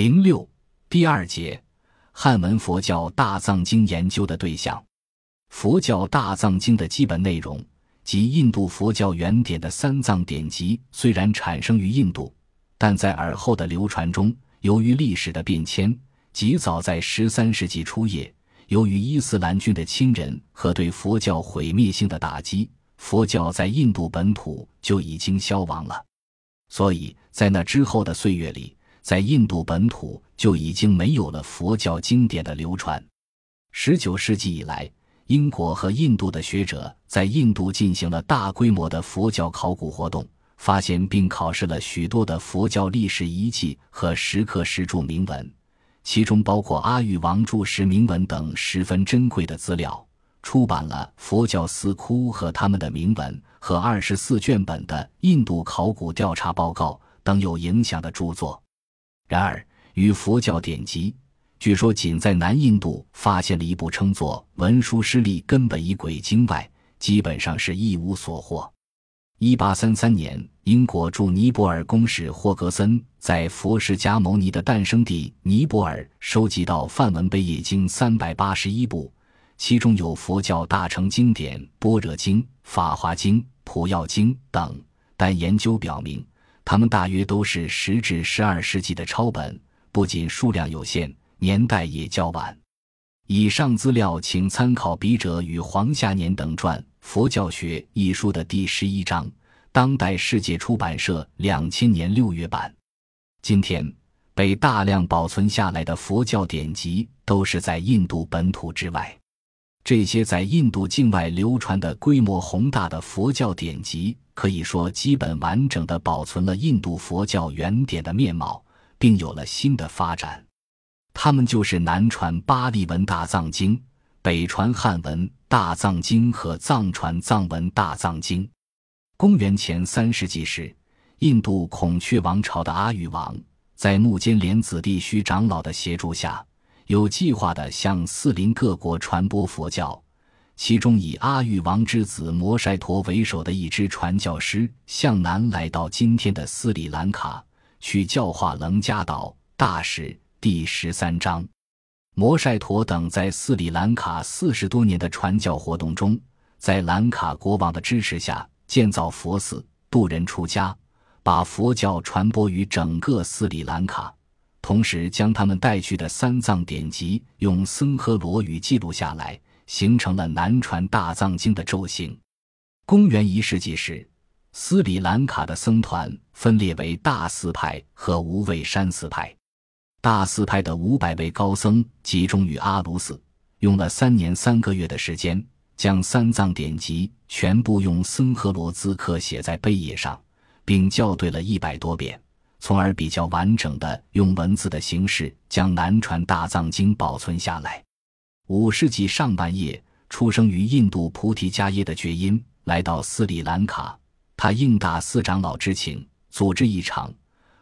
零六第二节汉文佛教大藏经研究的对象。佛教大藏经的基本内容及印度佛教原典的三藏典籍，虽然产生于印度，但在尔后的流传中，由于历史的变迁，及早在十三世纪初叶，由于伊斯兰军的侵人和对佛教毁灭性的打击，佛教在印度本土就已经消亡了。所以在那之后的岁月里，在印度本土就已经没有了佛教经典的流传。十九世纪以来，英国和印度的学者在印度进行了大规模的佛教考古活动，发现并考试了许多的佛教历史遗迹和石刻石柱铭文，其中包括阿育王柱石铭文等十分珍贵的资料。出版了《佛教寺窟和他们的铭文》和二十四卷本的《印度考古调查报告》等有影响的著作。然而，与佛教典籍，据说仅在南印度发现了一部称作《文殊师利根本仪轨经》外，基本上是一无所获。一八三三年，英国驻尼泊尔公使霍格森在佛释迦牟尼的诞生地尼泊尔收集到梵文贝叶经三百八十一部，其中有佛教大乘经典《般若经》《法华经》《普药经》等，但研究表明。他们大约都是十至十二世纪的抄本，不仅数量有限，年代也较晚。以上资料请参考笔者与黄夏年等撰《佛教学》一书的第十一章，当代世界出版社两千年六月版。今天被大量保存下来的佛教典籍都是在印度本土之外。这些在印度境外流传的规模宏大的佛教典籍，可以说基本完整的保存了印度佛教原典的面貌，并有了新的发展。它们就是南传巴利文大藏经、北传汉文大藏经和藏传藏文大藏经。公元前三世纪时，印度孔雀王朝的阿育王，在木坚连子弟须长老的协助下。有计划地向四邻各国传播佛教，其中以阿育王之子摩筛陀为首的一支传教师向南来到今天的斯里兰卡，去教化楞伽岛。大使第十三章，摩筛陀等在斯里兰卡四十多年的传教活动中，在兰卡国王的支持下建造佛寺，度人出家，把佛教传播于整个斯里兰卡。同时，将他们带去的三藏典籍用僧诃罗语记录下来，形成了南传大藏经的咒型。公元一世纪时，斯里兰卡的僧团分裂为大寺派和无畏山寺派。大寺派的五百位高僧集中于阿卢寺，用了三年三个月的时间，将三藏典籍全部用僧诃罗字刻写在碑页上，并校对了一百多遍。从而比较完整的用文字的形式将南传大藏经保存下来。五世纪上半叶，出生于印度菩提迦耶的觉音来到斯里兰卡，他应大寺长老之请，组织一场，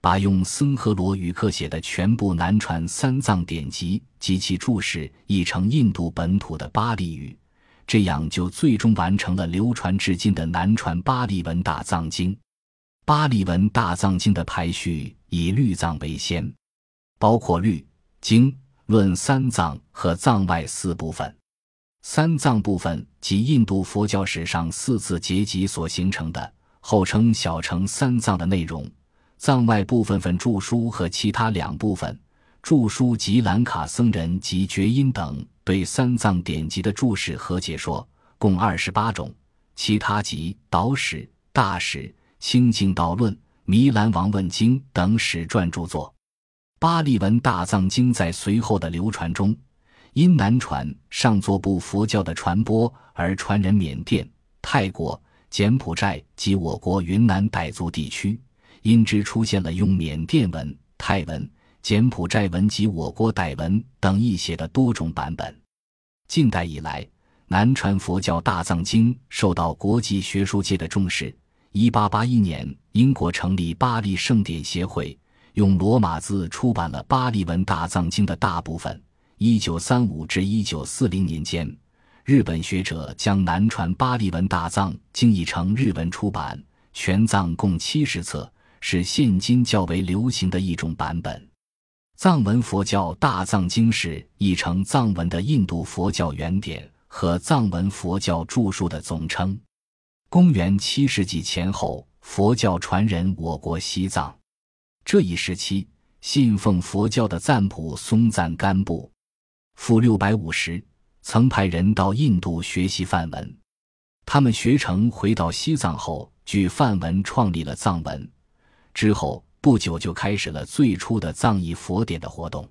把用僧诃罗语刻写的全部南传三藏典籍及其注释译成印度本土的巴利语，这样就最终完成了流传至今的南传巴利文大藏经。巴利文大藏经的排序以律藏为先，包括律、经、论三藏和藏外四部分。三藏部分即印度佛教史上四次结集所形成的，后称小乘三藏的内容。藏外部分分著书和其他两部分。著书及兰卡僧人及觉音等对三藏典籍的注释和解说，共二十八种。其他即导史、大史。《清净道论》《弥兰王问经》等史传著作，巴利文大藏经在随后的流传中，因南传上座部佛教的传播而传人缅甸、泰国、柬埔寨及我国云南傣族地区，因之出现了用缅甸文、泰文、柬埔寨文及我国傣文等译写的多种版本。近代以来，南传佛教大藏经受到国际学术界的重视。一八八一年，英国成立巴利圣典协会，用罗马字出版了巴利文大藏经的大部分。一九三五至一九四零年间，日本学者将南传巴利文大藏经译成日文出版，全藏共七十册，是现今较为流行的一种版本。藏文佛教大藏经是译成藏文的印度佛教原典和藏文佛教著述的总称。公元七世纪前后，佛教传人我国西藏。这一时期，信奉佛教的赞普松赞干布，负六百五十，曾派人到印度学习梵文。他们学成，回到西藏后，据梵文创立了藏文。之后。不久就开始了最初的藏译佛典的活动。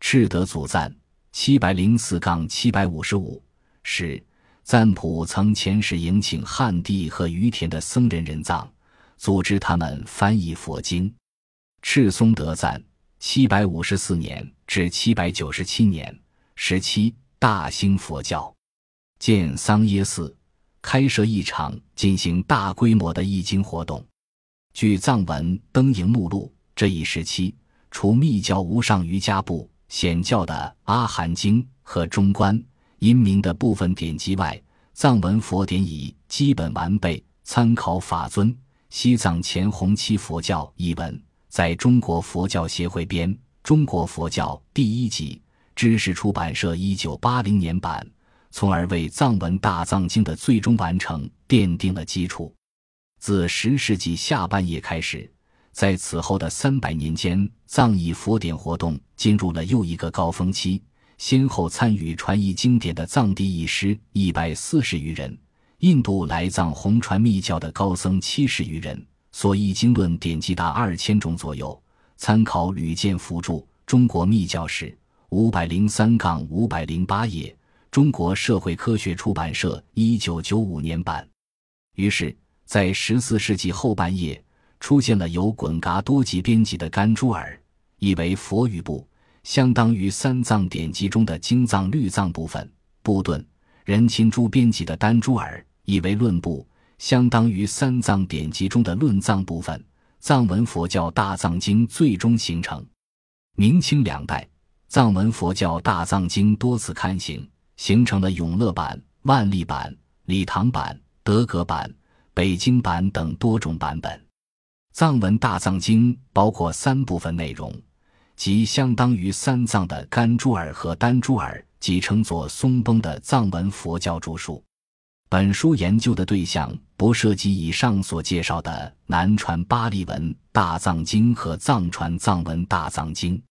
赤德祖赞七百零四杠七百五十五是赞普曾前世迎请汉地和于田的僧人人藏，组织他们翻译佛经。赤松德赞七百五十四年至七百九十七年时期大兴佛教，建桑耶寺，开设一场进行大规模的译经活动。据藏文灯影目录，这一时期，除密教无上瑜伽部、显教的《阿含经》和中观、阴明的部分典籍外，藏文佛典已基本完备。参考法尊《西藏前弘期佛教》一文，在中国佛教协会编《中国佛教第一集》，知识出版社一九八零年版，从而为藏文大藏经的最终完成奠定了基础。自十世纪下半叶开始，在此后的三百年间，藏译佛典活动进入了又一个高峰期。先后参与传译经典的藏地译师一百四十余人，印度来藏红传密教的高僧七十余人，所译经论典籍达二千种左右。参考吕建福著《中国密教史》五百零三杠五百零八页，中国社会科学出版社一九九五年版。于是。在十四世纪后半叶，出现了由滚噶多吉编辑的甘珠尔，译为佛语部，相当于三藏典籍中的经藏律藏部分；布顿仁钦珠编辑的丹珠尔，译为论部，相当于三藏典籍中的论藏部分。藏文佛教大藏经最终形成。明清两代，藏文佛教大藏经多次刊行，形成了永乐版、万历版、礼堂版、德格版。北京版等多种版本，藏文大藏经包括三部分内容，即相当于三藏的甘珠尔和丹珠尔，即称作松崩的藏文佛教著述。本书研究的对象不涉及以上所介绍的南传巴利文大藏经和藏传藏文大藏经，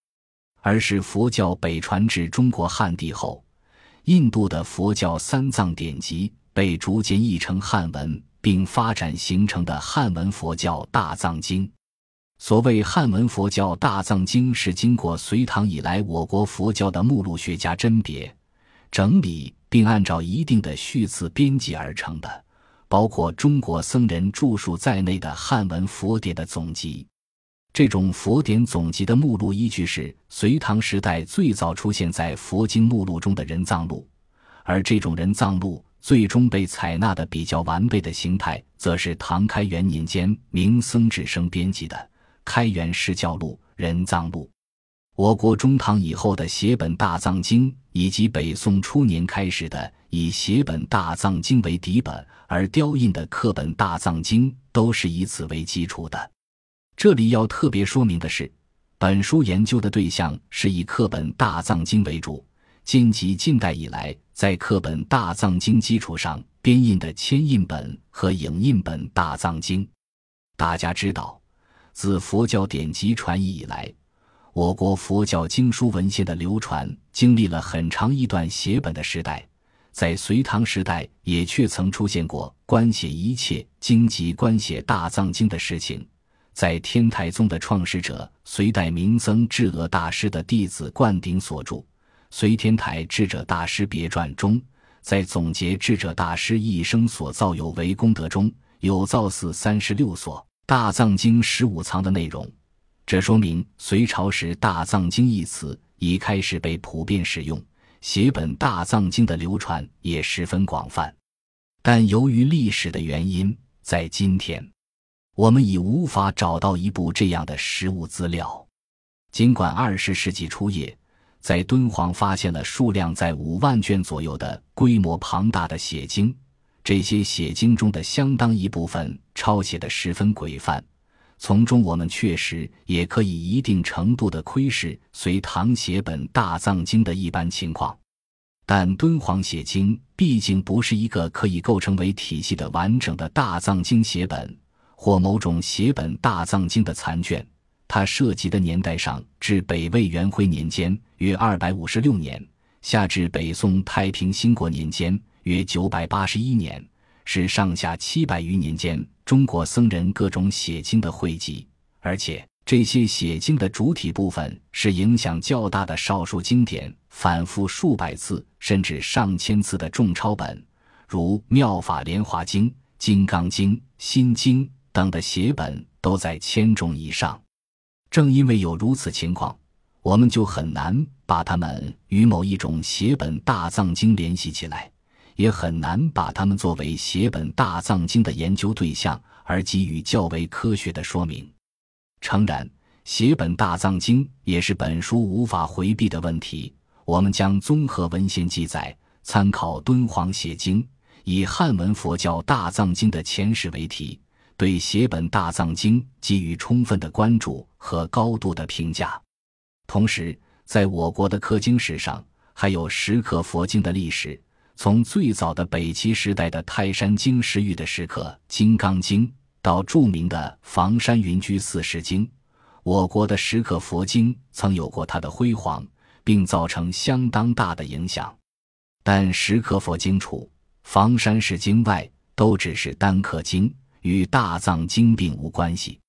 而是佛教北传至中国汉地后，印度的佛教三藏典籍被逐渐译成汉文。并发展形成的汉文佛教大藏经。所谓汉文佛教大藏经，是经过隋唐以来我国佛教的目录学家甄别、整理，并按照一定的序次编辑而成的，包括中国僧人著述在内的汉文佛典的总集。这种佛典总集的目录依据是隋唐时代最早出现在佛经目录中的人藏录，而这种人藏录。最终被采纳的比较完备的形态，则是唐开元年间明僧智生编辑的《开元释教录》《人藏录》。我国中唐以后的写本大藏经，以及北宋初年开始的以写本大藏经为底本而雕印的刻本大藏经，都是以此为基础的。这里要特别说明的是，本书研究的对象是以刻本大藏经为主。晋及近代以来，在刻本大藏经基础上编印的铅印本和影印本大藏经。大家知道，自佛教典籍传译以来，我国佛教经书文献的流传经历了很长一段写本的时代。在隋唐时代，也确曾出现过关写一切经籍、关写大藏经的事情。在天台宗的创始者、隋代名僧智阿大师的弟子灌顶所著。隋天台智者大师别传中，在总结智者大师一生所造有为功德中，有造寺三十六所、大藏经十五藏的内容。这说明隋朝时“大藏经”一词已开始被普遍使用，写本大藏经的流传也十分广泛。但由于历史的原因，在今天，我们已无法找到一部这样的实物资料。尽管二十世纪初叶。在敦煌发现了数量在五万卷左右的规模庞大的写经，这些写经中的相当一部分抄写的十分规范，从中我们确实也可以一定程度的窥视隋唐写本大藏经的一般情况，但敦煌写经毕竟不是一个可以构成为体系的完整的大藏经写本，或某种写本大藏经的残卷。它涉及的年代上至北魏元徽年间约二百五十六年，下至北宋太平兴国年间约九百八十一年。是上下七百余年间中国僧人各种写经的汇集，而且这些写经的主体部分是影响较大的少数经典，反复数百次甚至上千次的重抄本，如《妙法莲华经》《金刚经》《心经》等的写本都在千种以上。正因为有如此情况，我们就很难把它们与某一种写本大藏经联系起来。也很难把它们作为写本大藏经的研究对象而给予较为科学的说明。诚然，写本大藏经也是本书无法回避的问题。我们将综合文献记载，参考敦煌写经，以汉文佛教大藏经的前史为题，对写本大藏经给予充分的关注和高度的评价。同时，在我国的刻经史上，还有石刻佛经的历史。从最早的北齐时代的泰山经石玉的石刻《金刚经》，到著名的房山云居四时经，我国的石刻佛经曾有过它的辉煌，并造成相当大的影响。但石刻佛经除房山石经外，都只是单刻经，与大藏经并无关系。